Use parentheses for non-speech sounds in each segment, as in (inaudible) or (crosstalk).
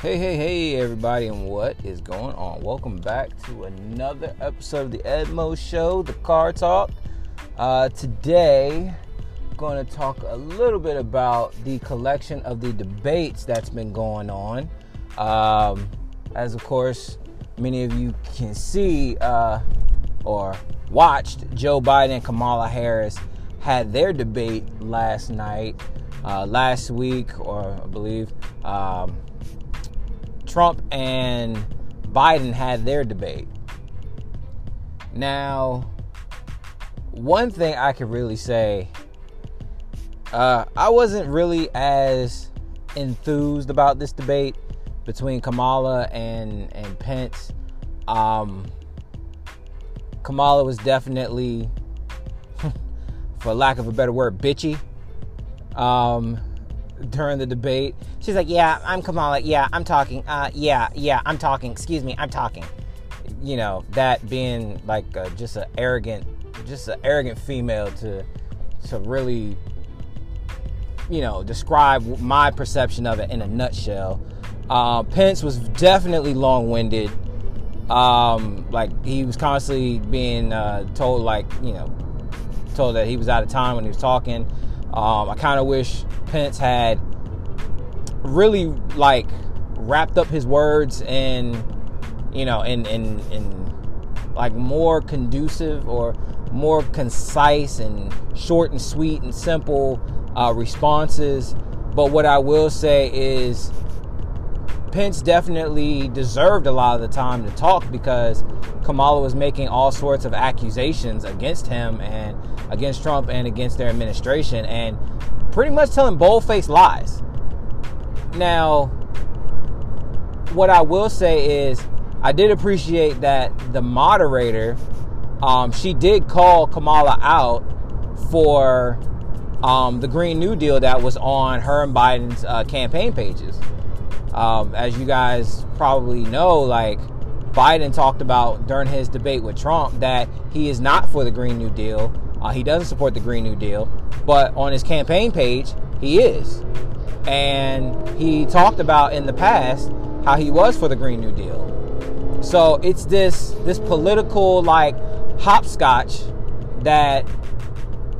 Hey, hey, hey, everybody, and what is going on? Welcome back to another episode of the Edmo Show, the Car Talk. Uh, today, I'm going to talk a little bit about the collection of the debates that's been going on. Um, as, of course, many of you can see uh, or watched, Joe Biden and Kamala Harris had their debate last night, uh, last week, or I believe. Um, Trump and Biden had their debate. Now, one thing I could really say, uh, I wasn't really as enthused about this debate between Kamala and and Pence. Um, Kamala was definitely, (laughs) for lack of a better word, bitchy. Um, during the debate. She's like, "Yeah, I'm Kamala. Yeah, I'm talking. Uh, yeah, yeah, I'm talking. Excuse me, I'm talking." You know, that being like uh, just an arrogant, just an arrogant female to to really, you know, describe my perception of it in a nutshell. Uh, Pence was definitely long-winded. Um, like he was constantly being uh, told, like you know, told that he was out of time when he was talking. Um, I kind of wish Pence had really like wrapped up his words in, you know, in in in like more conducive or more concise and short and sweet and simple uh, responses. But what I will say is, Pence definitely deserved a lot of the time to talk because Kamala was making all sorts of accusations against him and against Trump and against their administration and pretty much telling bold-faced lies. Now, what I will say is I did appreciate that the moderator um, she did call Kamala out for um, the Green New Deal that was on her and Biden's uh, campaign pages. Um, as you guys probably know, like Biden talked about during his debate with Trump that he is not for the Green New Deal. Uh, he doesn't support the Green New Deal, but on his campaign page, he is. And he talked about in the past how he was for the Green New Deal. So it's this this political like hopscotch that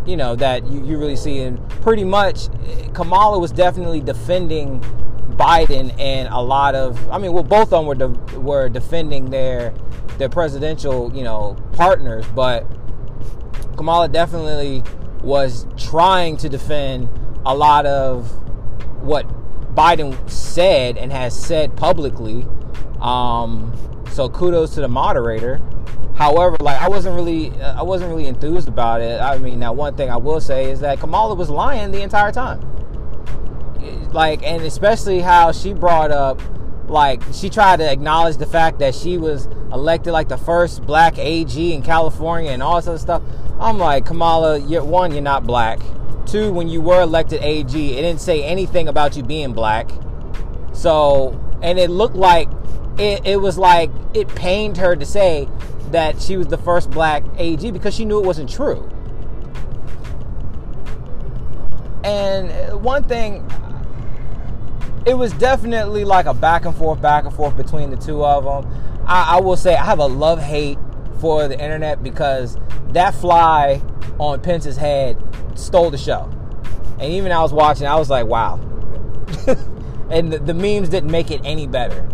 you know that you, you really see and pretty much Kamala was definitely defending Biden and a lot of I mean well both of them were de- were defending their their presidential you know partners but Kamala definitely was trying to defend a lot of what Biden said and has said publicly um, so kudos to the moderator However, like I wasn't really, I wasn't really enthused about it. I mean, now one thing I will say is that Kamala was lying the entire time. Like, and especially how she brought up, like, she tried to acknowledge the fact that she was elected like the first black AG in California and all this other stuff. I'm like, Kamala, you're, one, you're not black. Two, when you were elected AG, it didn't say anything about you being black. So, and it looked like it, it was like it pained her to say that she was the first black AG because she knew it wasn't true. And uh, one thing, it was definitely like a back and forth, back and forth between the two of them. I, I will say I have a love hate for the internet because that fly on Pence's head stole the show. And even I was watching, I was like, wow. (laughs) and the, the memes didn't make it any better.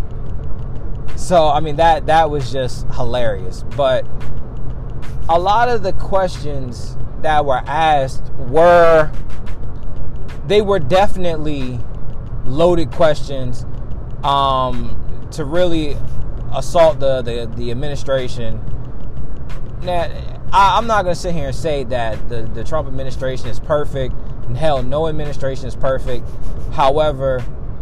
So I mean that that was just hilarious. But a lot of the questions that were asked were they were definitely loaded questions um, to really assault the, the, the administration. Now, I, am not going to sit here and say that the, the Trump administration is perfect. Hell, no administration is perfect. However,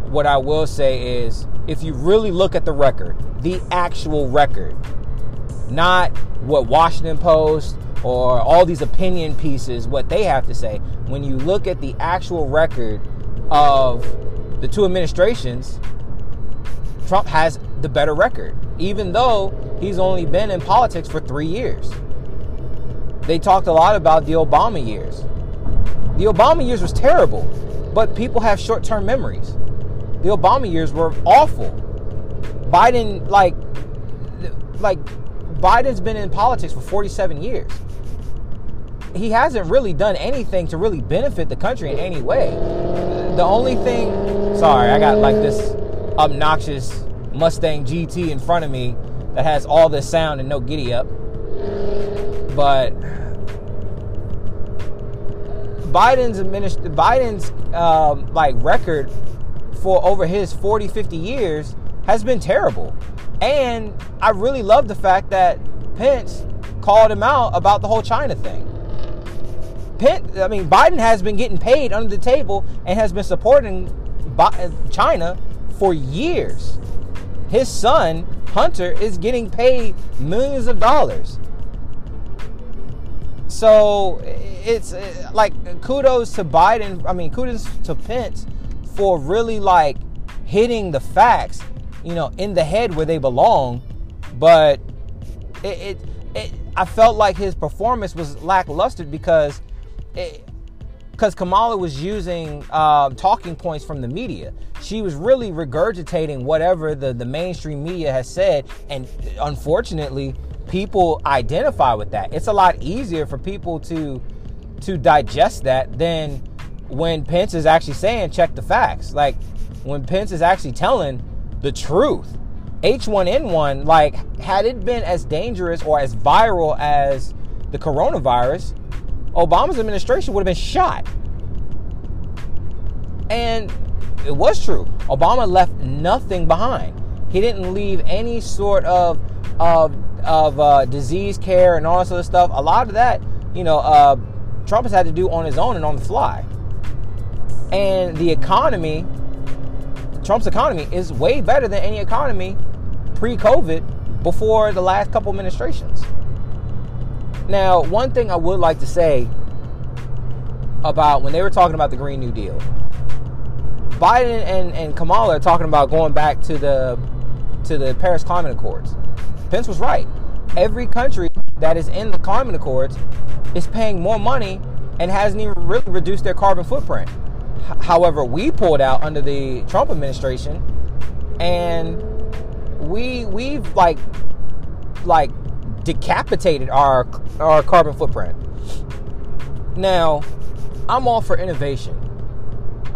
what I will say is if you really look at the record, the actual record, not what Washington Post or all these opinion pieces, what they have to say, when you look at the actual record of the two administrations, Trump has the better record, even though he's only been in politics for three years. They talked a lot about the Obama years. The Obama years was terrible, but people have short term memories. the Obama years were awful. Biden, like, like Biden's been in politics for 47 years. He hasn't really done anything to really benefit the country in any way. The only thing, sorry, I got like this obnoxious Mustang GT in front of me that has all this sound and no giddy up. But Biden's administ- Biden's um, like record for over his 40, 50 years has been terrible. And I really love the fact that Pence called him out about the whole China thing. Pence, I mean, Biden has been getting paid under the table and has been supporting China for years. His son, Hunter, is getting paid millions of dollars. So it's uh, like kudos to Biden. I mean, kudos to Pence for really like hitting the facts, you know, in the head where they belong. But it, it, it I felt like his performance was lackluster because it, because Kamala was using um, talking points from the media. She was really regurgitating whatever the, the mainstream media has said. And unfortunately, people identify with that. It's a lot easier for people to to digest that than when Pence is actually saying check the facts. Like when Pence is actually telling the truth. H1N1 like had it been as dangerous or as viral as the coronavirus, Obama's administration would have been shot. And it was true. Obama left nothing behind. He didn't leave any sort of of of uh, disease care and all this other stuff, a lot of that, you know, uh, Trump has had to do on his own and on the fly. And the economy, Trump's economy, is way better than any economy pre COVID before the last couple administrations. Now, one thing I would like to say about when they were talking about the Green New Deal, Biden and, and Kamala are talking about going back to the to the Paris Climate Accords. Pence was right. Every country that is in the climate accords is paying more money and hasn't even really reduced their carbon footprint. H- however, we pulled out under the Trump administration and we we've like like decapitated our our carbon footprint. Now, I'm all for innovation.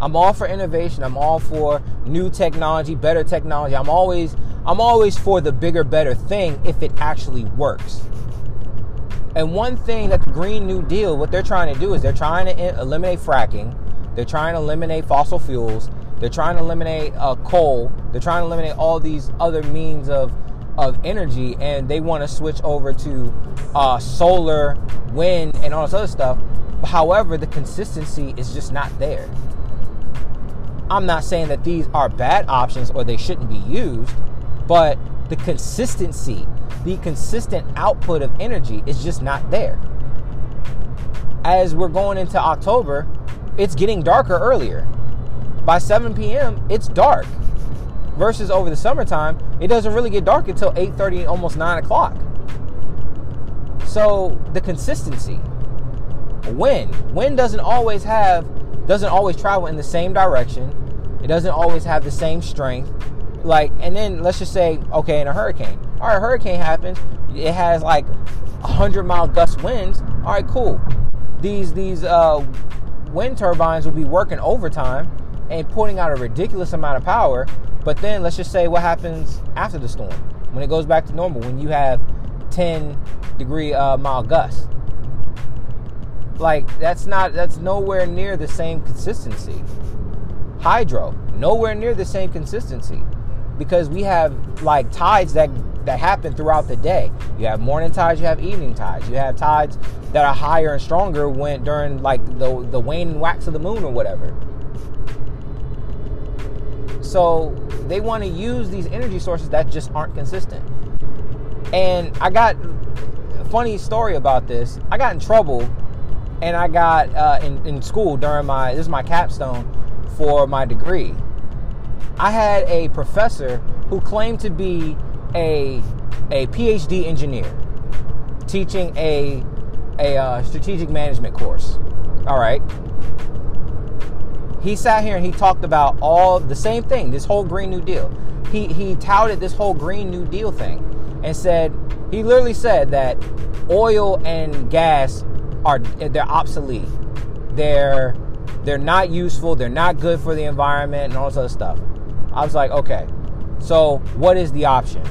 I'm all for innovation. I'm all for new technology, better technology. I'm always I'm always for the bigger, better thing if it actually works. And one thing that the Green New Deal, what they're trying to do is they're trying to eliminate fracking, they're trying to eliminate fossil fuels, they're trying to eliminate uh, coal, they're trying to eliminate all these other means of of energy, and they want to switch over to uh, solar, wind, and all this other stuff. However, the consistency is just not there. I'm not saying that these are bad options or they shouldn't be used but the consistency, the consistent output of energy is just not there. As we're going into October, it's getting darker earlier. By 7 p.m., it's dark. Versus over the summertime, it doesn't really get dark until 8:30, almost 9 o'clock. So the consistency. Wind. Wind doesn't always have doesn't always travel in the same direction. It doesn't always have the same strength like and then let's just say okay in a hurricane all right a hurricane happens it has like 100 mile gust winds all right cool these these uh, wind turbines will be working overtime and putting out a ridiculous amount of power but then let's just say what happens after the storm when it goes back to normal when you have 10 degree uh, mile gusts like that's not that's nowhere near the same consistency hydro nowhere near the same consistency because we have like tides that that happen throughout the day. You have morning tides, you have evening tides, you have tides that are higher and stronger when during like the the wane and wax of the moon or whatever. So they want to use these energy sources that just aren't consistent. And I got a funny story about this. I got in trouble, and I got uh, in in school during my this is my capstone for my degree I had a professor who claimed to be a a PhD engineer teaching a a uh, strategic management course. All right. He sat here and he talked about all the same thing, this whole Green New Deal. He he touted this whole Green New Deal thing and said he literally said that oil and gas are they're obsolete. They're they're not useful, they're not good for the environment and all this other stuff. I was like, okay, so what is the option?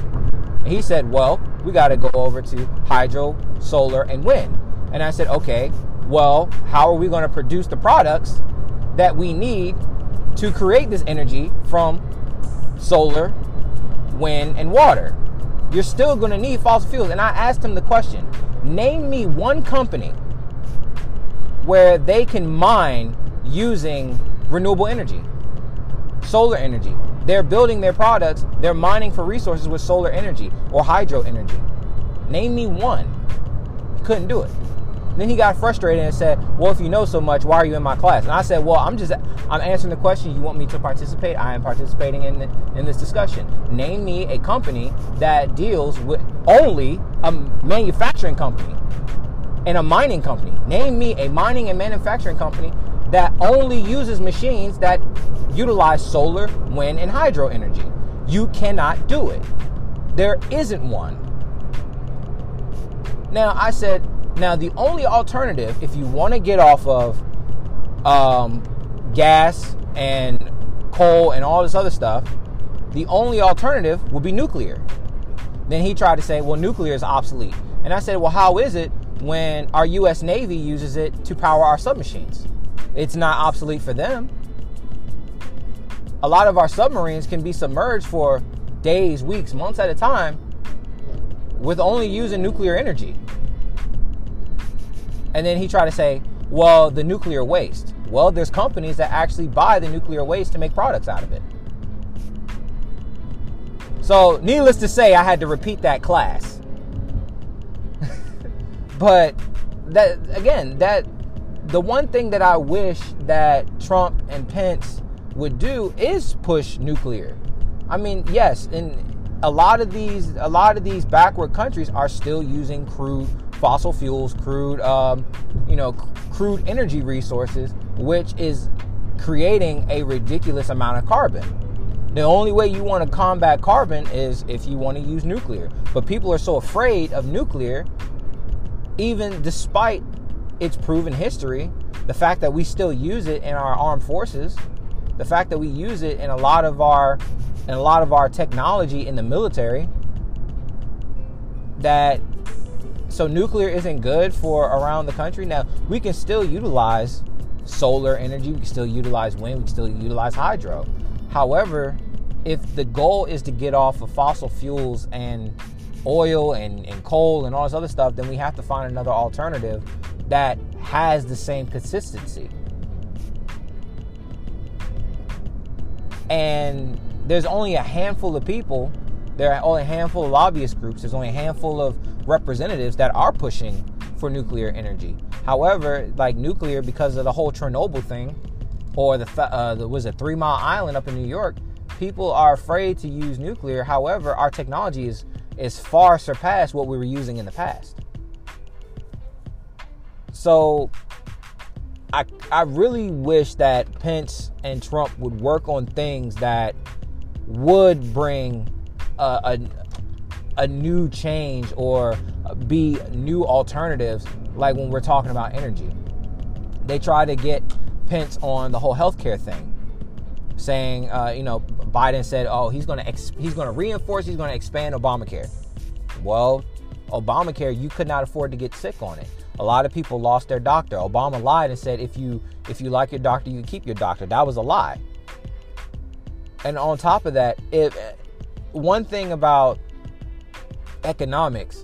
And he said, well, we got to go over to hydro, solar, and wind. And I said, okay, well, how are we going to produce the products that we need to create this energy from solar, wind, and water? You're still going to need fossil fuels. And I asked him the question name me one company where they can mine using renewable energy, solar energy. They're building their products, they're mining for resources with solar energy or hydro energy. Name me one. Couldn't do it. Then he got frustrated and said, "Well, if you know so much, why are you in my class?" And I said, "Well, I'm just I'm answering the question. You want me to participate? I am participating in the, in this discussion. Name me a company that deals with only a manufacturing company and a mining company. Name me a mining and manufacturing company that only uses machines that utilize solar, wind, and hydro energy. You cannot do it. There isn't one. Now, I said, now the only alternative, if you want to get off of um, gas and coal and all this other stuff, the only alternative would be nuclear. Then he tried to say, well, nuclear is obsolete. And I said, well, how is it when our U.S. Navy uses it to power our submachines? It's not obsolete for them. A lot of our submarines can be submerged for days, weeks, months at a time with only using nuclear energy. And then he tried to say, well, the nuclear waste. Well, there's companies that actually buy the nuclear waste to make products out of it. So, needless to say, I had to repeat that class. (laughs) but that again, that the one thing that I wish that Trump and Pence would do is push nuclear. I mean, yes, and a lot of these a lot of these backward countries are still using crude fossil fuels, crude um, you know, crude energy resources, which is creating a ridiculous amount of carbon. The only way you want to combat carbon is if you want to use nuclear. But people are so afraid of nuclear, even despite its proven history, the fact that we still use it in our armed forces, the fact that we use it in a lot of our in a lot of our technology in the military that so nuclear isn't good for around the country. Now, we can still utilize solar energy, we can still utilize wind, we can still utilize hydro. However, if the goal is to get off of fossil fuels and oil and, and coal and all this other stuff, then we have to find another alternative that has the same consistency. And there's only a handful of people, there are only a handful of lobbyist groups, there's only a handful of representatives that are pushing for nuclear energy. However, like nuclear, because of the whole Chernobyl thing, or the, uh, the was it Three Mile Island up in New York, people are afraid to use nuclear. However, our technology is is far surpassed what we were using in the past. So I I really wish that Pence and Trump would work on things that would bring a, a, new change or be new alternatives like when we're talking about energy. They try to get Pence on the whole healthcare thing, saying, uh, you know, Biden said, "Oh, he's going to ex- he's going to reinforce, he's going to expand Obamacare." Well, Obamacare, you could not afford to get sick on it. A lot of people lost their doctor. Obama lied and said if you if you like your doctor, you keep your doctor. That was a lie. And on top of that, if one thing about economics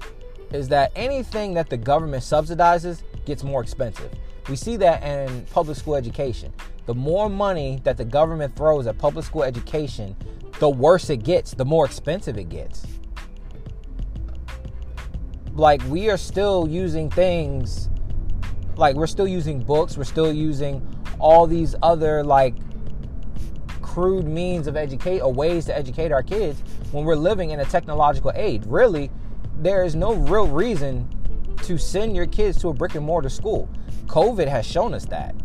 is that anything that the government subsidizes gets more expensive. We see that in public school education. The more money that the government throws at public school education, the worse it gets, the more expensive it gets like we are still using things like we're still using books we're still using all these other like crude means of educate or ways to educate our kids when we're living in a technological age really there is no real reason to send your kids to a brick and mortar school covid has shown us that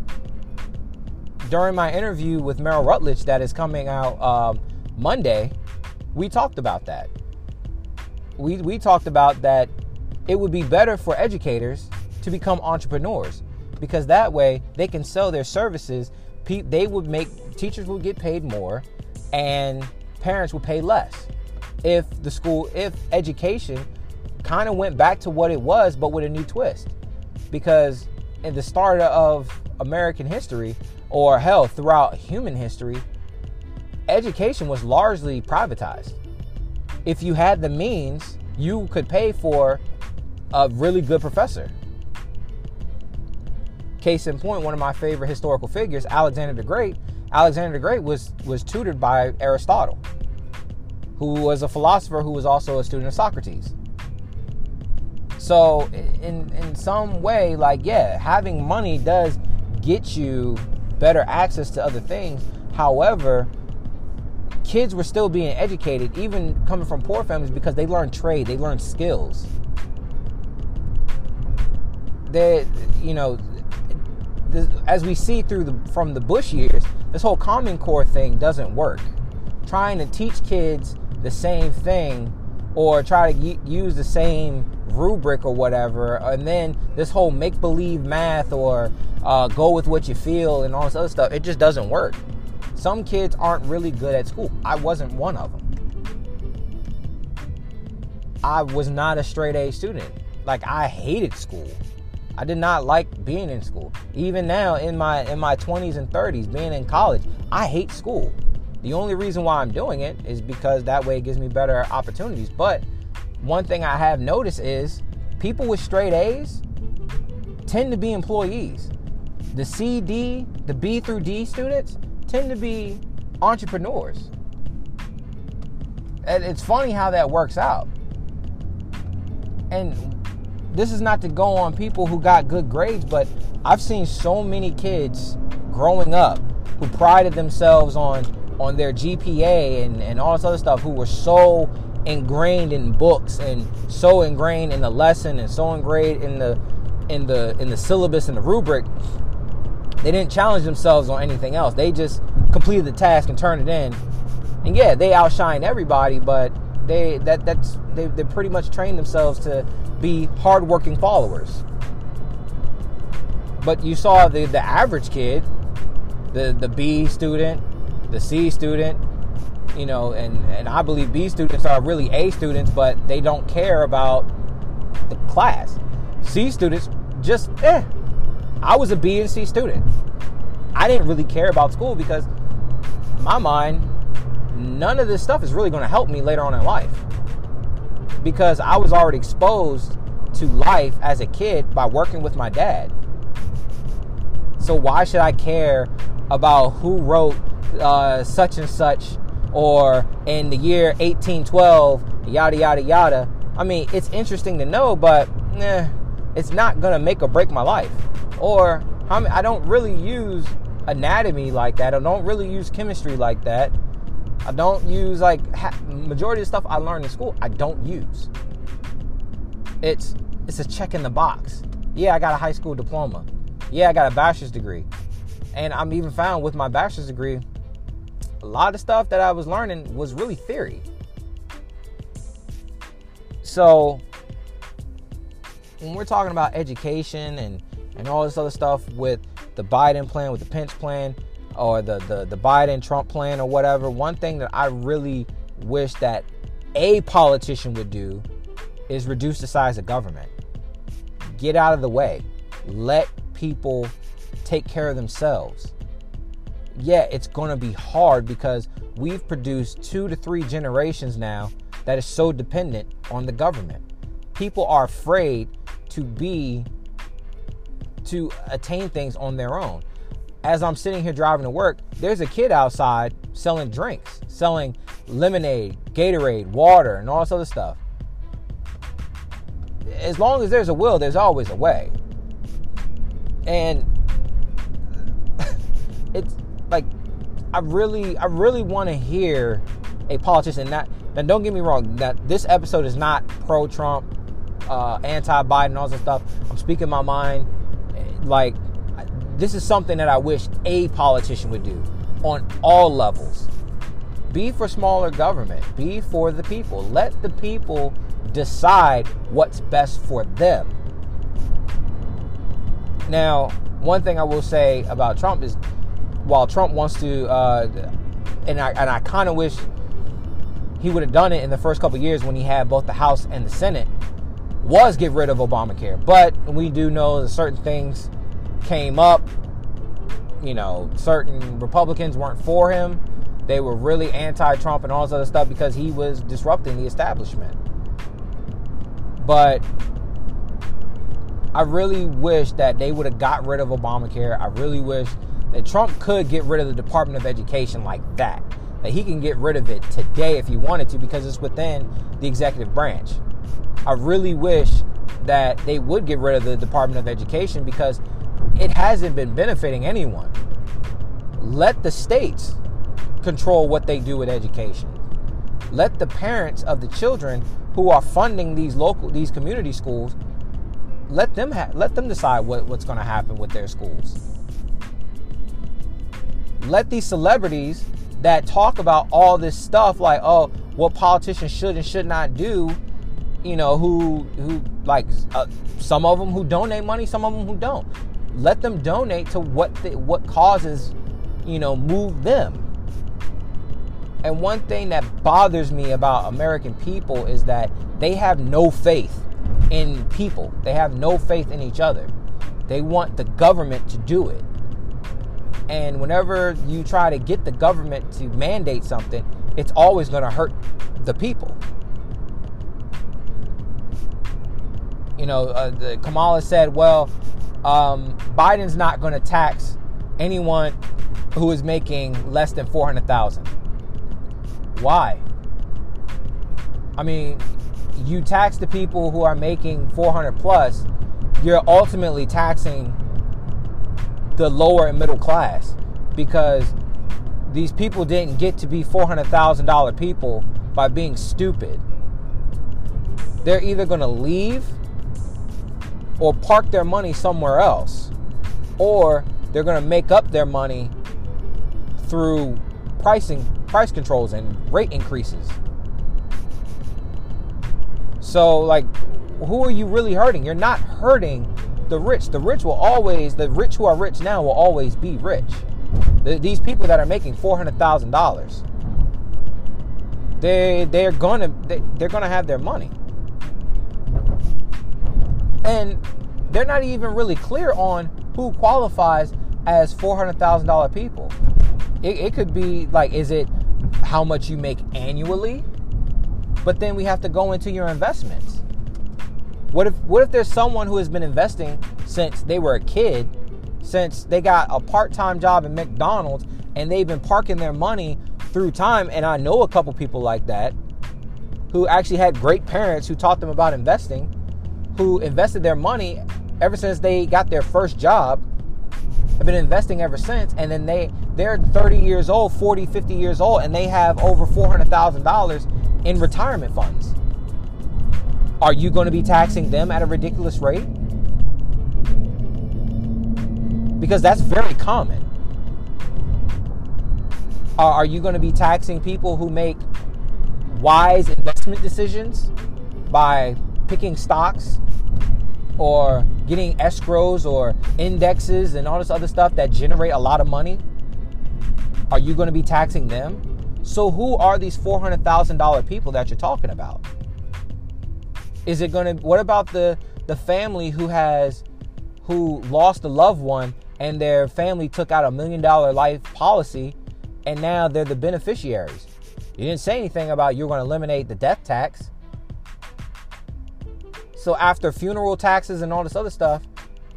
during my interview with Merrill Rutledge that is coming out um, Monday, we talked about that. We, we talked about that it would be better for educators to become entrepreneurs because that way they can sell their services. They would make teachers would get paid more, and parents would pay less. If the school, if education kind of went back to what it was, but with a new twist, because in the start of American history, or hell, throughout human history, education was largely privatized. If you had the means, you could pay for a really good professor. Case in point, one of my favorite historical figures, Alexander the Great. Alexander the Great was was tutored by Aristotle, who was a philosopher who was also a student of Socrates. So, in in some way, like yeah, having money does get you better access to other things. However, kids were still being educated, even coming from poor families, because they learned trade, they learned skills. They, you know, this, as we see through the from the Bush years, this whole Common Core thing doesn't work. Trying to teach kids the same thing or try to y- use the same rubric or whatever, and then this whole make believe math or uh, go with what you feel and all this other stuff, it just doesn't work. Some kids aren't really good at school. I wasn't one of them. I was not a straight A student. Like I hated school. I did not like being in school. Even now in my in my 20s and 30s, being in college, I hate school. The only reason why I'm doing it is because that way it gives me better opportunities. But one thing I have noticed is people with straight A's tend to be employees. The C, D, the B through D students tend to be entrepreneurs. And it's funny how that works out. And this is not to go on people who got good grades, but I've seen so many kids growing up who prided themselves on on their GPA and, and all this other stuff who were so ingrained in books and so ingrained in the lesson and so ingrained in the in the in the syllabus and the rubric they didn't challenge themselves on anything else. They just completed the task and turned it in. And yeah they outshine everybody but they that that's they, they pretty much train themselves to be hardworking followers but you saw the the average kid the the b student the c student you know, and, and I believe B students are really A students, but they don't care about the class. C students just, eh. I was a B and C student. I didn't really care about school because, my mind, none of this stuff is really going to help me later on in life. Because I was already exposed to life as a kid by working with my dad. So why should I care about who wrote uh, such and such or in the year 1812, yada, yada, yada. I mean, it's interesting to know, but eh, it's not going to make or break my life. Or I don't really use anatomy like that. I don't really use chemistry like that. I don't use like majority of stuff I learned in school. I don't use. It's it's a check in the box. Yeah, I got a high school diploma. Yeah, I got a bachelor's degree, and I'm even found with my bachelor's degree a lot of stuff that I was learning was really theory. So when we're talking about education and, and all this other stuff with the Biden plan, with the Pence plan, or the, the, the Biden Trump plan, or whatever, one thing that I really wish that a politician would do is reduce the size of government. Get out of the way. Let people take care of themselves yeah, it's going to be hard because we've produced two to three generations now that is so dependent on the government. People are afraid to be, to attain things on their own. As I'm sitting here driving to work, there's a kid outside selling drinks, selling lemonade, Gatorade, water, and all this other stuff. As long as there's a will, there's always a way. And (laughs) it's like I really I really want to hear a politician not now don't get me wrong that this episode is not pro Trump uh, anti Biden all this stuff I'm speaking my mind like this is something that I wish a politician would do on all levels. Be for smaller government, be for the people. Let the people decide what's best for them. Now, one thing I will say about Trump is while Trump wants to, uh, and I, and I kind of wish he would have done it in the first couple years when he had both the House and the Senate, was get rid of Obamacare. But we do know that certain things came up. You know, certain Republicans weren't for him. They were really anti Trump and all this other stuff because he was disrupting the establishment. But I really wish that they would have got rid of Obamacare. I really wish that Trump could get rid of the Department of Education like that. That he can get rid of it today if he wanted to because it's within the executive branch. I really wish that they would get rid of the Department of Education because it hasn't been benefiting anyone. Let the states control what they do with education. Let the parents of the children who are funding these local these community schools let them ha- let them decide what, what's going to happen with their schools. Let these celebrities that talk about all this stuff like oh what politicians should and should not do you know who who like uh, some of them who donate money some of them who don't let them donate to what the, what causes you know move them. And one thing that bothers me about american people is that they have no faith in people. They have no faith in each other. They want the government to do it. And whenever you try to get the government to mandate something, it's always going to hurt the people. You know, uh, the, Kamala said, well, um, Biden's not going to tax anyone who is making less than 400,000. Why? I mean, you tax the people who are making 400 plus, you're ultimately taxing the lower and middle class because these people didn't get to be $400,000 people by being stupid. They're either going to leave or park their money somewhere else, or they're going to make up their money through pricing price controls and rate increases. So like who are you really hurting? You're not hurting the rich. The rich will always, the rich who are rich now will always be rich. The, these people that are making four hundred thousand dollars, they they're gonna they, they're gonna have their money, and they're not even really clear on who qualifies as four hundred thousand dollar people. It, it could be like, is it how much you make annually? But then we have to go into your investments what if what if there's someone who has been investing since they were a kid, since they got a part-time job at McDonald's and they've been parking their money through time and I know a couple people like that who actually had great parents who taught them about investing, who invested their money ever since they got their first job, have been investing ever since and then they they're 30 years old, 40, 50 years old and they have over $400,000 in retirement funds. Are you going to be taxing them at a ridiculous rate? Because that's very common. Are you going to be taxing people who make wise investment decisions by picking stocks or getting escrows or indexes and all this other stuff that generate a lot of money? Are you going to be taxing them? So, who are these $400,000 people that you're talking about? Is it going to what about the the family who has who lost a loved one and their family took out a million dollar life policy and now they're the beneficiaries? You didn't say anything about you're going to eliminate the death tax. So after funeral taxes and all this other stuff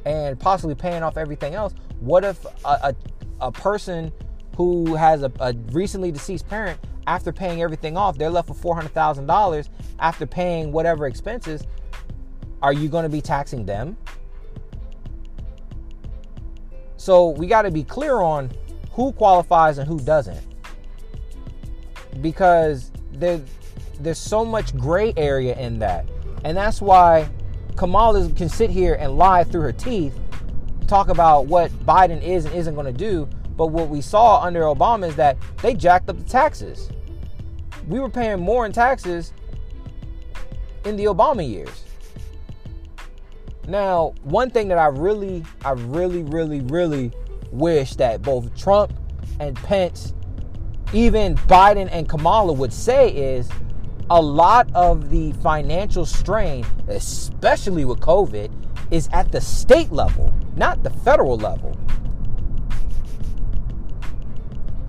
and possibly paying off everything else, what if a, a, a person who has a, a recently deceased parent after paying everything off, they're left with $400,000 after paying whatever expenses. Are you going to be taxing them? So we got to be clear on who qualifies and who doesn't. Because there, there's so much gray area in that. And that's why Kamala can sit here and lie through her teeth talk about what Biden is and isn't going to do. But what we saw under Obama is that they jacked up the taxes. We were paying more in taxes in the Obama years. Now, one thing that I really, I really, really, really wish that both Trump and Pence, even Biden and Kamala would say is a lot of the financial strain, especially with COVID, is at the state level, not the federal level.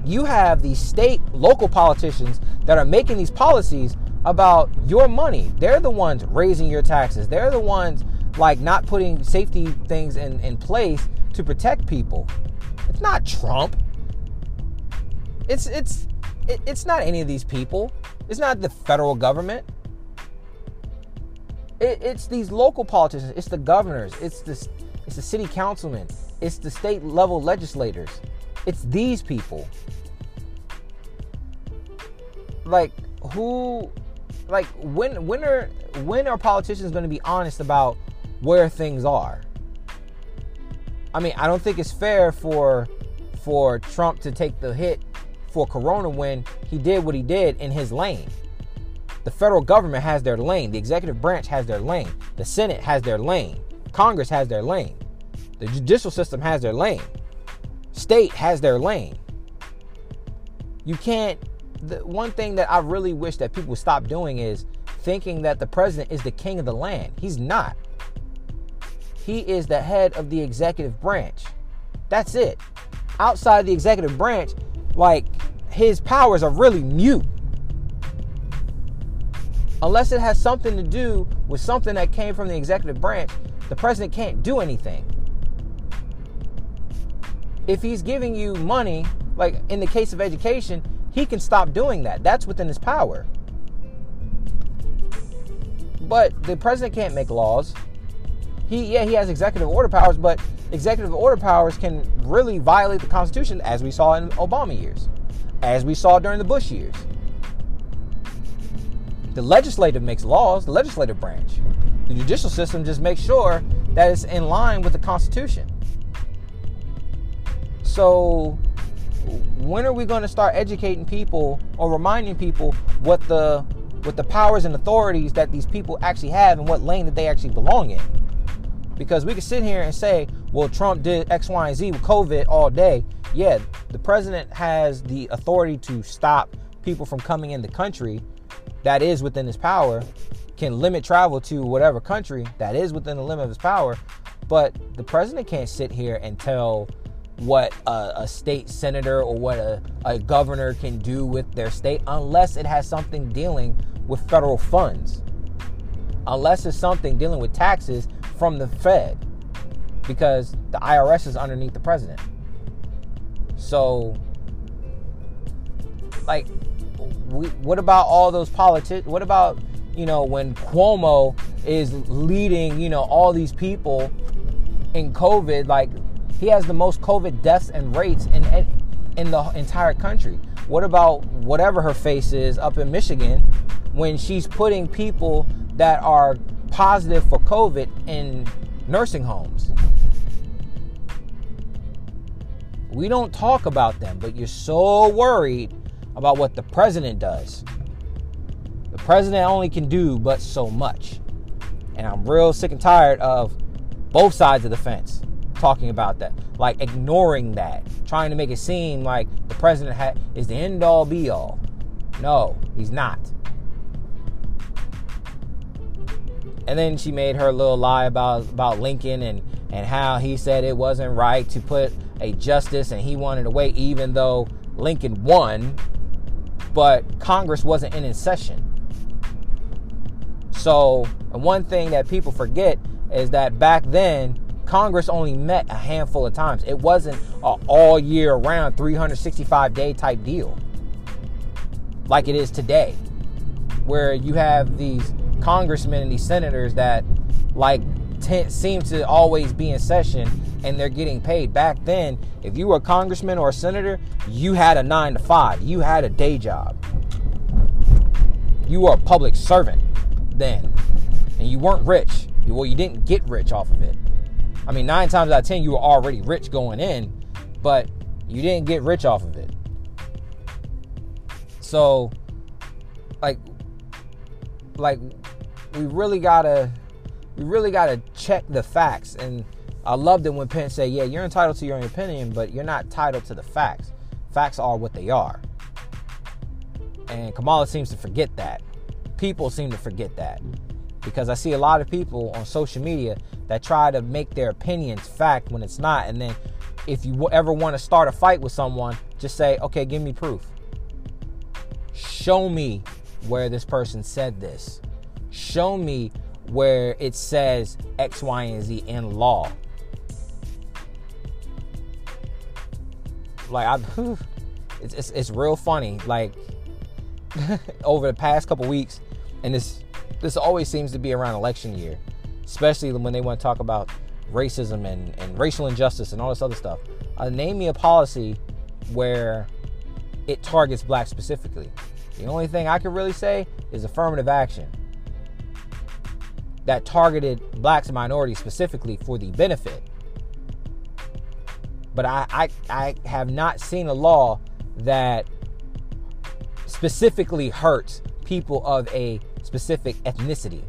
You have these state, local politicians that are making these policies about your money. They're the ones raising your taxes. They're the ones like not putting safety things in, in place to protect people. It's not Trump. It's it's it's not any of these people. It's not the federal government. It, it's these local politicians. It's the governors. It's the it's the city councilmen. It's the state level legislators. It's these people. Like who like when when are when are politicians going to be honest about where things are? I mean, I don't think it's fair for for Trump to take the hit for corona when he did what he did in his lane. The federal government has their lane, the executive branch has their lane, the Senate has their lane, Congress has their lane. The judicial system has their lane. State has their lane. You can't the one thing that I really wish that people stop doing is thinking that the president is the king of the land. He's not. He is the head of the executive branch. That's it. Outside the executive branch, like his powers are really mute. Unless it has something to do with something that came from the executive branch, the president can't do anything. If he's giving you money, like in the case of education, he can stop doing that. That's within his power. But the president can't make laws. He yeah, he has executive order powers, but executive order powers can really violate the Constitution as we saw in Obama years, as we saw during the Bush years. The legislative makes laws, the legislative branch. The judicial system just makes sure that it's in line with the Constitution. So when are we going to start educating people or reminding people what the what the powers and authorities that these people actually have and what lane that they actually belong in? Because we can sit here and say, well, Trump did X, Y, and Z with COVID all day. Yeah, the president has the authority to stop people from coming in the country. That is within his power. Can limit travel to whatever country. That is within the limit of his power. But the president can't sit here and tell what a, a, state senator or what a, a governor can do with their state unless it has something dealing with federal funds. Unless it's something dealing with taxes from the Fed. Because the IRS is underneath the president. So, like, we, what about all those politics? What about, you know, when Cuomo is leading, you know, all these people in COVID? Like, he has the most COVID deaths and rates in in the entire country. What about whatever her face is up in Michigan when she's putting people that are positive for COVID in nursing homes? We don't talk about them, but you're so worried about what the president does. The president only can do but so much. And I'm real sick and tired of both sides of the fence talking about that, like ignoring that, trying to make it seem like the president ha- is the end all be all. No, he's not. And then she made her little lie about about Lincoln and and how he said it wasn't right to put a justice and he wanted to wait even though Lincoln won, but Congress wasn't in session. So, one thing that people forget is that back then Congress only met a handful of times. It wasn't a all year round 365 day type deal like it is today, where you have these congressmen and these senators that like t- seem to always be in session and they're getting paid. Back then, if you were a congressman or a senator, you had a nine to five, you had a day job. You were a public servant then, and you weren't rich. Well, you didn't get rich off of it. I mean, nine times out of ten, you were already rich going in, but you didn't get rich off of it. So, like, like we really gotta, we really gotta check the facts. And I loved it when Pence said, "Yeah, you're entitled to your own opinion, but you're not entitled to the facts. Facts are what they are." And Kamala seems to forget that. People seem to forget that because I see a lot of people on social media that try to make their opinions fact when it's not. And then if you ever want to start a fight with someone, just say, okay, give me proof. Show me where this person said this. Show me where it says X, Y, and Z in law. Like I, (laughs) it's, it's, it's real funny. Like (laughs) over the past couple weeks, and this this always seems to be around election year, especially when they want to talk about racism and, and racial injustice and all this other stuff. Uh, name me a policy where it targets black specifically. The only thing I could really say is affirmative action that targeted blacks and minorities specifically for the benefit. But I, I, I have not seen a law that specifically hurts people of a specific ethnicity.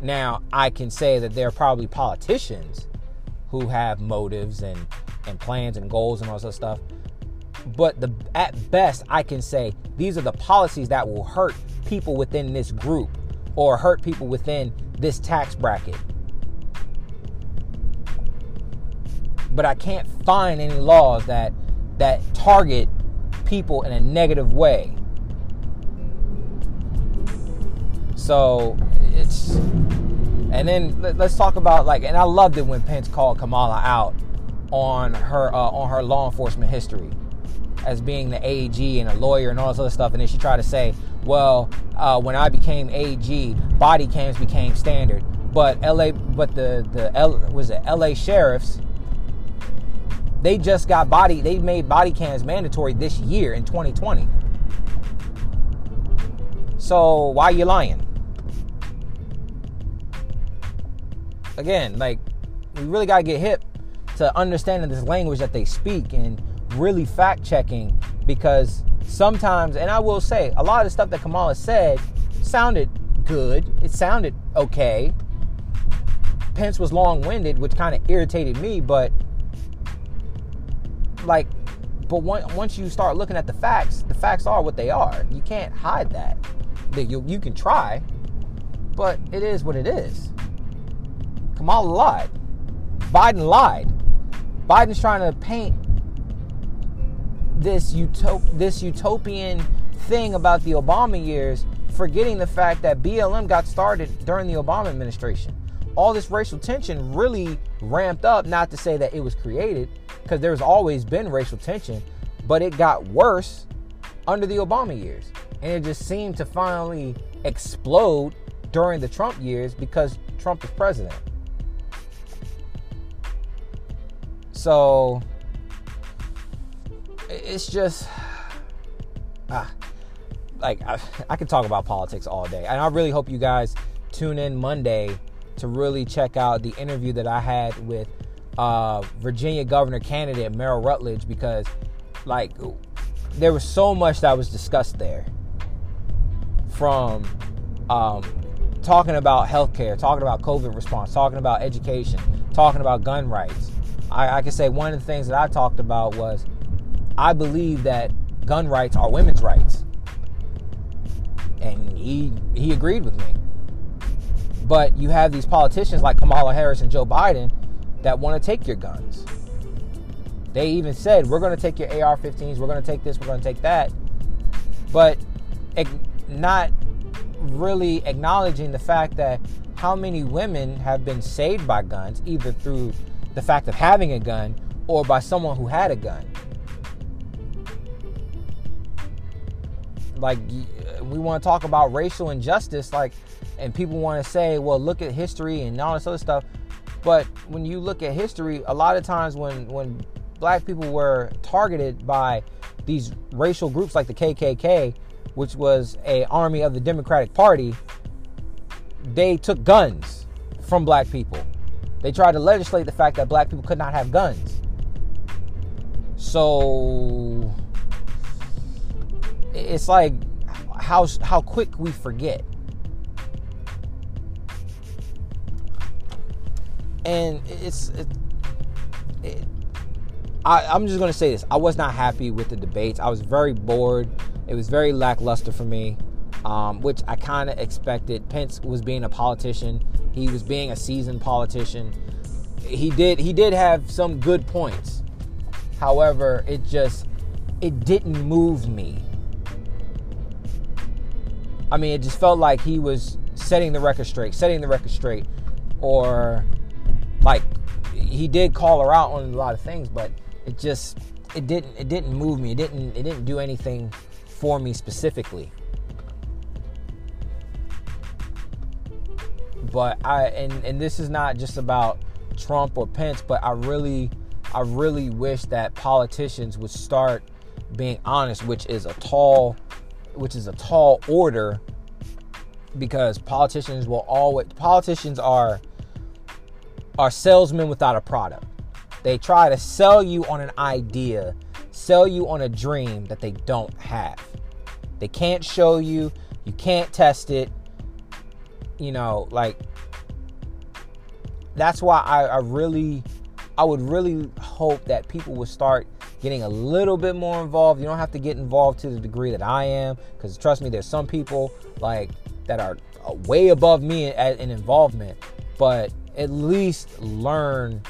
Now, I can say that there are probably politicians who have motives and, and plans and goals and all that stuff. But the at best, I can say these are the policies that will hurt people within this group or hurt people within this tax bracket. But I can't find any laws that that target people in a negative way. So it's, and then let's talk about like, and I loved it when Pence called Kamala out on her uh, on her law enforcement history as being the AG and a lawyer and all this other stuff, and then she tried to say, well, uh, when I became AG, body cams became standard, but LA, but the the L, was it LA sheriffs they just got body they made body cams mandatory this year in 2020 so why you lying? Again, like we really gotta get hip to understanding this language that they speak and really fact checking because sometimes, and I will say, a lot of the stuff that Kamala said sounded good. It sounded okay. Pence was long winded, which kind of irritated me, but like, but once you start looking at the facts, the facts are what they are. You can't hide that. You, you can try, but it is what it is. Kamala lied. Biden lied. Biden's trying to paint this utop- this utopian thing about the Obama years, forgetting the fact that BLM got started during the Obama administration. All this racial tension really ramped up, not to say that it was created, because there's always been racial tension, but it got worse under the Obama years. And it just seemed to finally explode during the Trump years because Trump is president. So it's just ah, like I, I could talk about politics all day, and I really hope you guys tune in Monday to really check out the interview that I had with uh, Virginia governor candidate Merle Rutledge because like there was so much that was discussed there from um, talking about healthcare, talking about COVID response, talking about education, talking about gun rights, I, I can say one of the things that I talked about was I believe that gun rights are women's rights. And he he agreed with me. But you have these politicians like Kamala Harris and Joe Biden that want to take your guns. They even said, we're going to take your AR 15s, we're going to take this, we're going to take that. But not really acknowledging the fact that how many women have been saved by guns, either through the fact of having a gun or by someone who had a gun. Like we want to talk about racial injustice, like, and people want to say, well, look at history and all this other stuff. But when you look at history, a lot of times when when black people were targeted by these racial groups like the KKK, which was a army of the Democratic Party, they took guns from black people They tried to legislate the fact that black people could not have guns. So it's like how how quick we forget. And it's it, it, I, I'm just gonna say this. I was not happy with the debates. I was very bored. It was very lackluster for me, um, which I kind of expected. Pence was being a politician. He was being a seasoned politician. He did he did have some good points. However, it just it didn't move me. I mean, it just felt like he was setting the record straight, setting the record straight, or like he did call her out on a lot of things, but it just it didn't it didn't move me. It didn't it didn't do anything for me specifically. But I and and this is not just about Trump or Pence, but I really I really wish that politicians would start being honest, which is a tall which is a tall order because politicians will always politicians are are salesmen without a product. They try to sell you on an idea, sell you on a dream that they don't have. They can't show you, you can't test it. You know, like that's why I, I really I would really hope that people would start getting a little bit more involved. You don't have to get involved to the degree that I am, because trust me, there's some people like that are way above me in involvement, but at least learn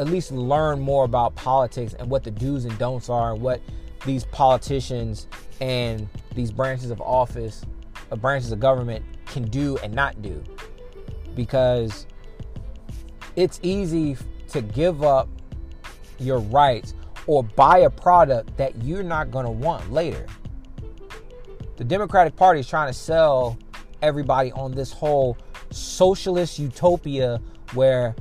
at least learn more about politics and what the do's and don'ts are and what these politicians and these branches of office, uh, branches of government can do and not do. Because it's easy to give up your rights or buy a product that you're not going to want later. The Democratic Party is trying to sell everybody on this whole socialist utopia where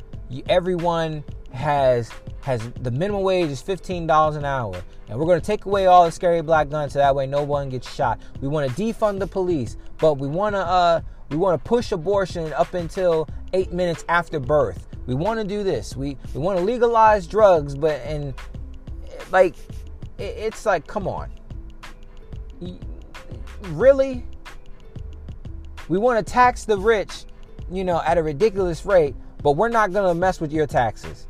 everyone has has the minimum wage is $15 an hour. And we're going to take away all the scary black guns so that way no one gets shot. We want to defund the police but we want to uh we want to push abortion up until eight minutes after birth we want to do this. We we want to legalize drugs but and like it, it's like come on. Really? We want to tax the rich you know at a ridiculous rate but we're not going to mess with your taxes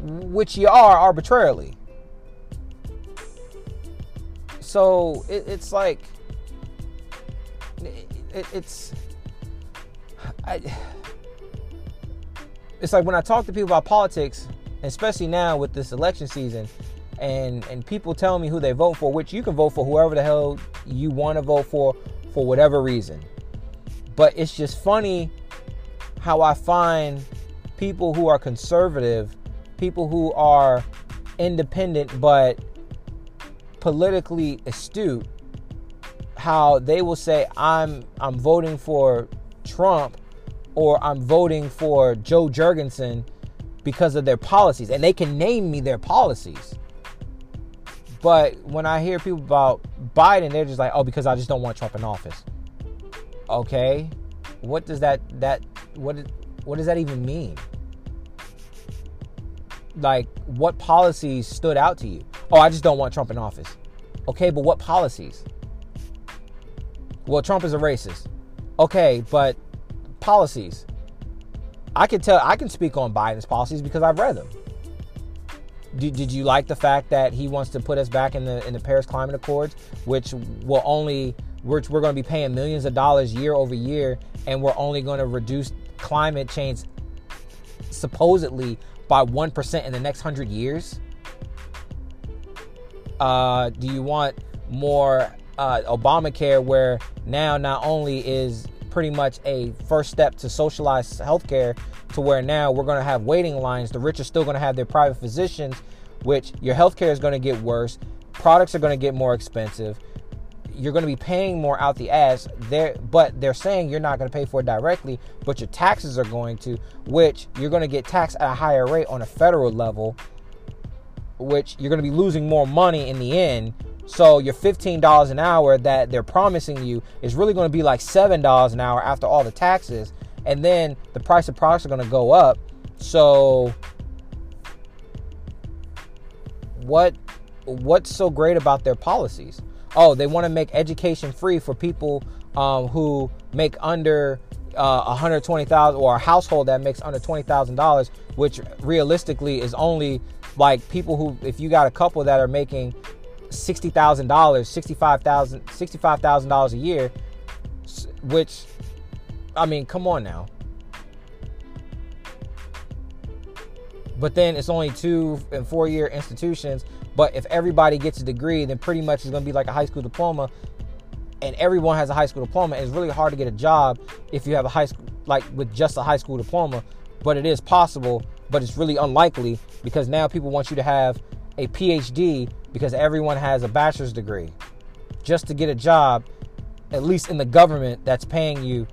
which you are arbitrarily. So it, it's like it, it's I, it's like when I talk to people about politics, especially now with this election season, and and people tell me who they vote for, which you can vote for whoever the hell you want to vote for for whatever reason. But it's just funny how I find people who are conservative people who are independent but politically astute how they will say I'm I'm voting for Trump or I'm voting for Jo Jorgensen because of their policies and they can name me their policies. But when I hear people about Biden they're just like, "Oh, because I just don't want Trump in office." Okay? What does that that what what does that even mean? like what policies stood out to you? Oh, I just don't want Trump in office. Okay, but what policies? Well, Trump is a racist. Okay, but policies. I can tell I can speak on Biden's policies because I've read them. Did, did you like the fact that he wants to put us back in the in the Paris Climate Accords, which will only we're, we're going to be paying millions of dollars year over year, and we're only going to reduce climate change supposedly by 1% in the next 100 years? Uh, do you want more uh, Obamacare where now not only is pretty much a first step to socialize healthcare to where now we're going to have waiting lines. The rich are still going to have their private physicians, which your healthcare is going to get worse. Products are going to get more expensive you're going to be paying more out the ass there but they're saying you're not going to pay for it directly but your taxes are going to which you're going to get taxed at a higher rate on a federal level which you're going to be losing more money in the end so your $15 an hour that they're promising you is really going to be like $7 an hour after all the taxes and then the price of products are going to go up So what what's so great about their policies? Oh, they want to make education free for people um, who make under uh, 120,000 or a household that makes under $20,000, which realistically is only like people who, if you got a couple that are making $60,000, $65,000, $65,000 a year, which, I mean, come on now. But then it's only two and four year institutions. But if everybody gets a degree, then pretty much it's going to be like a high school diploma and everyone has a high school diploma. It's really hard to get a job if you have a high school, like with just a high school diploma. But it is possible, but it's really unlikely because now people want you to have a PhD because everyone has a bachelor's degree just to get a job, at least in the government that's paying you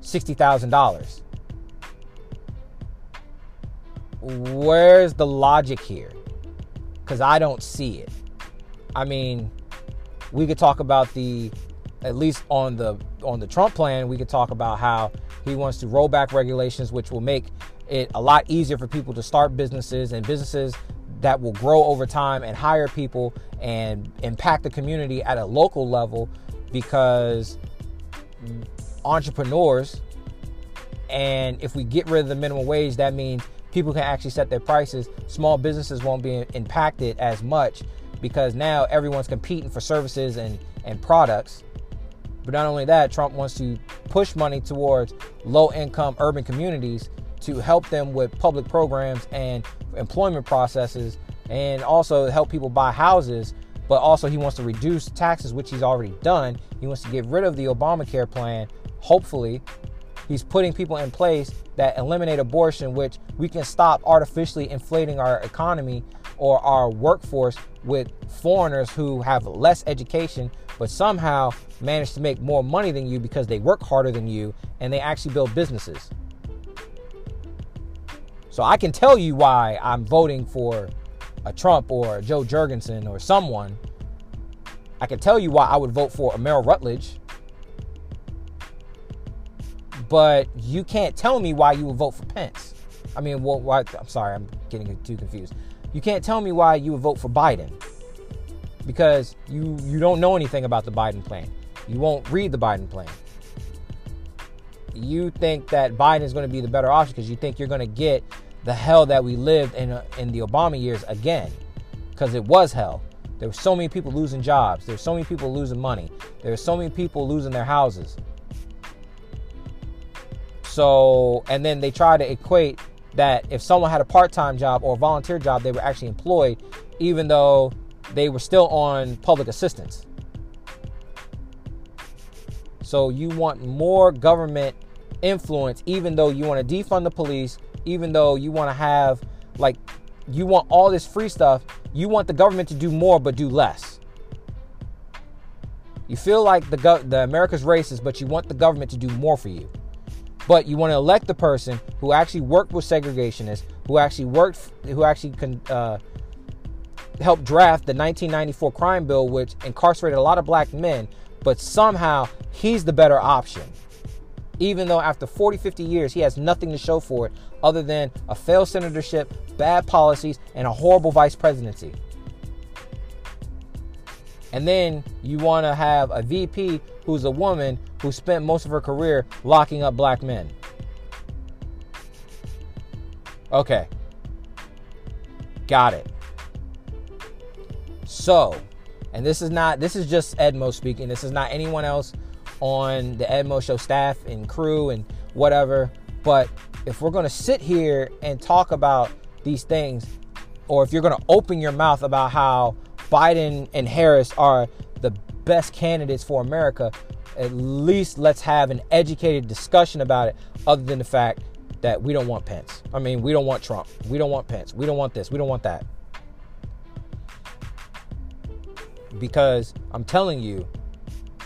$60,000. Where's the logic here? Because I don't see it. I mean, we could talk about the at least on the on the Trump plan, we could talk about how he wants to roll back regulations, which will make it a lot easier for people to start businesses and businesses that will grow over time and hire people and impact the community at a local level because entrepreneurs and if we get rid of the minimum wage that means people can actually set their prices. Small businesses won't be impacted as much because now everyone's competing for services and and products. But not only that, Trump wants to push money towards low income urban communities to help them with public programs and employment processes and also help people buy houses. But also, he wants to reduce taxes, which he's already done. He wants to get rid of the Obamacare plan. Hopefully, he's putting people in place that eliminate abortion, which we can stop artificially inflating our economy or our workforce with foreigners who have less education but somehow manage to make more money than you because they work harder than you and they actually build businesses. So I can tell you why I'm voting for a Trump or a Jo Jorgensen or someone. I can tell you why I would vote for a Merle Rutledge. But you can't tell me why you would vote for Pence. I mean, well, why, I'm sorry, I'm getting too confused. You can't tell me why you would vote for Biden because you you don't know anything about the Biden plan. You won't read the Biden plan. You think that Biden is going to be the better option because you think you're going to get the hell that we lived in uh, in the Obama years again, because it was hell. There were so many people losing jobs. There were so many people losing money. There were so many people losing their houses. So, and then they try to equate that if someone had a part-time job or a volunteer job, they were actually employed, even though they were still on public assistance. So you want more government influence, even though you want to defund the police, even though you want to have like you want all this free stuff, you want the government to do more but do less. You feel like the go- the America's racist, but you want the government to do more for you. But you want to elect the person who actually worked with segregationists, who actually worked, who actually can uh, helped draft the 1994 crime bill, which incarcerated a lot of black men, but somehow he's the better option. Even though after 40, 50 years, he has nothing to show for it other than a failed senatorship, bad policies, and a horrible vice presidency. And then you want to have a VP who's a woman who spent most of her career locking up black men. Okay. Got it. So, and this is not this is just Edmo speaking. This is not anyone else on the Edmo show staff and crew and whatever. But if we're going to sit here and talk about these things, or if you're going to open your mouth about how Biden and Harris are the best candidates for America, at least let's have an educated discussion about it, other than the fact that we don't want Pence. I mean, we don't want Trump. We don't want Pence. We don't want this. We don't want that. Because I'm telling you,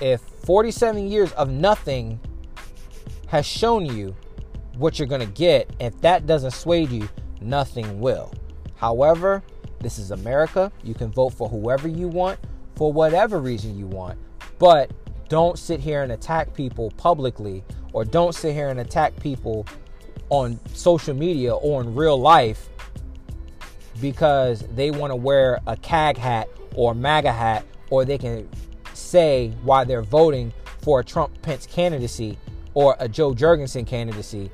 if 47 years of nothing has shown you what you're going to get, if that doesn't sway you, nothing will. However, this is America. You can vote for whoever you want for whatever reason you want, but don't sit here and attack people publicly or don't sit here and attack people on social media or in real life because they want to wear a KAG hat or MAGA hat, or they can say why they're voting for a Trump Pence candidacy or a Jo Jorgensen candidacy,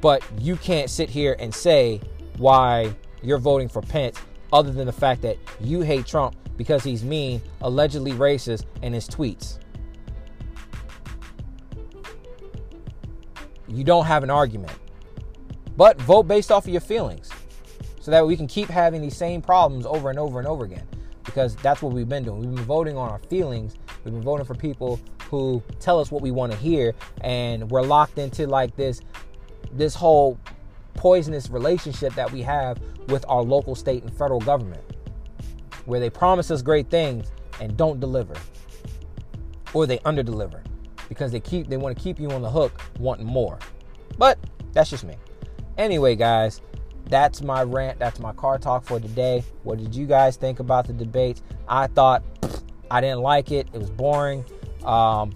but you can't sit here and say why you're voting for Pence other than the fact that you hate Trump because he's mean, allegedly racist in his tweets. You don't have an argument. But vote based off of your feelings so that we can keep having these same problems over and over and over again because that's what we've been doing. We've been voting on our feelings. We've been voting for people who tell us what we want to hear and we're locked into like this this whole poisonous relationship that we have with our local, state and federal government where they promise us great things and don't deliver or they underdeliver because they keep they want to keep you on the hook wanting more. But that's just me. Anyway, guys, that's my rant. That's my car talk for today. What did you guys think about the debates? I thought I didn't like it. It was boring. Um,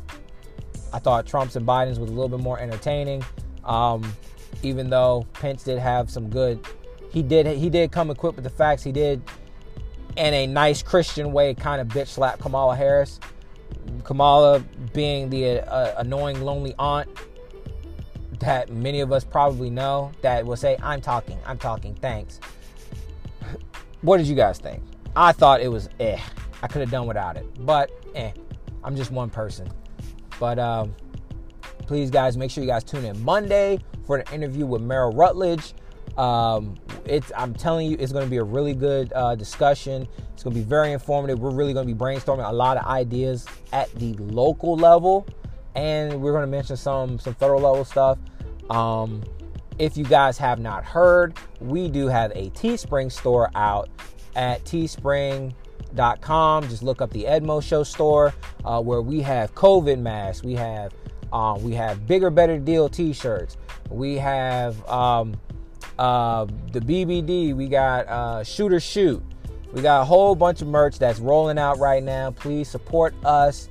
I thought Trump's and Biden's was a little bit more entertaining. Um, even though Pence did have some good, he did he did come equipped with the facts. He did, in a nice Christian way, kind of bitch slap Kamala Harris. Kamala being the uh, annoying, lonely aunt that many of us probably know that will say, I'm talking, I'm talking, thanks. What did you guys think? I thought it was eh. I could have done without it, but eh. I'm just one person. But um, please, guys, make sure you guys tune in Monday for the interview with Merle Rutledge. Um, it's I'm telling you, it's going to be a really good uh, discussion. It's going to be very informative. We're really going to be brainstorming a lot of ideas at the local level and we're going to mention some some federal level stuff. Um, if you guys have not heard, we do have a Teespring store out at teespring.com. Just look up the Edmo Show store uh, where we have COVID masks. We have um, we have bigger, better deal T-shirts. We have um, uh, the BBD. We got uh, Shooter Shoot. We got a whole bunch of merch that's rolling out right now. Please support us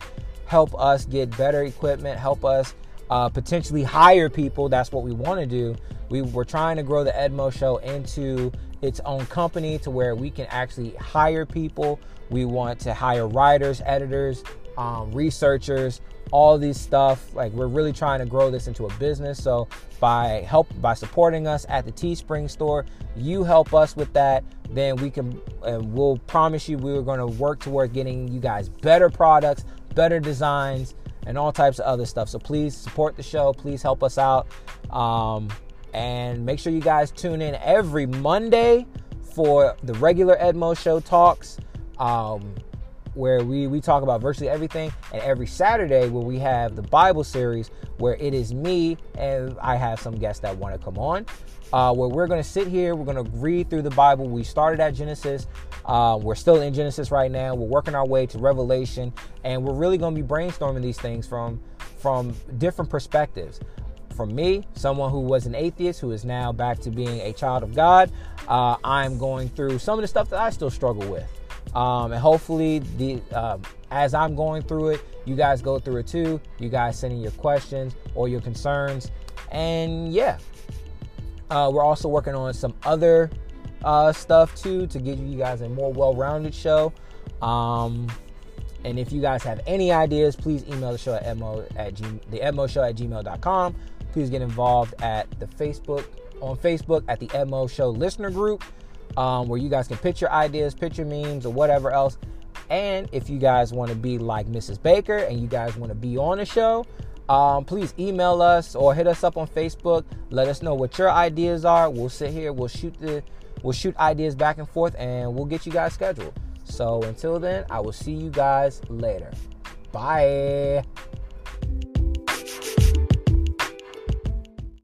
help us get better equipment, help us uh, potentially hire people. That's what we want to do. We, we're trying to grow the Edmo Show into its own company to where we can actually hire people. We want to hire writers, editors, um, researchers, all these stuff. Like we're really trying to grow this into a business. So by help by supporting us at the Teespring store, you help us with that. Then we can and we'll promise you we're going to work toward getting you guys better products, better designs, and all types of other stuff. So please support the show. Please help us out. Um, and make sure you guys tune in every Monday for the regular Edmo Show talks, um, where we, we talk about virtually everything. And every Saturday, where we have the Bible series, where it is me and I have some guests that want to come on uh, where we're going to sit here, we're going to read through the Bible. We started at Genesis. Uh, we're still in Genesis right now. We're working our way to Revelation, and we're really going to be brainstorming these things from from different perspectives. From me, someone who was an atheist who is now back to being a child of God, uh, I'm going through some of the stuff that I still struggle with. Um, and hopefully, the uh, as I'm going through it, you guys go through it too. You guys send in your questions or your concerns, and yeah, uh, we're also working on some other uh, stuff too to give you guys a more well-rounded show. Um, and if you guys have any ideas, please email the show at edmo at g, the edmo show at gmail.com. Please get involved at the Facebook on Facebook at the Edmo Show listener group, um, where you guys can pitch your ideas, pitch your memes, or whatever else. And if you guys want to be like Mrs. Baker and you guys want to be on the show, um, please email us or hit us up on Facebook. Let us know what your ideas are. We'll sit here, we'll shoot the we'll shoot ideas back and forth and we'll get you guys scheduled. So until then, I will see you guys later. Bye.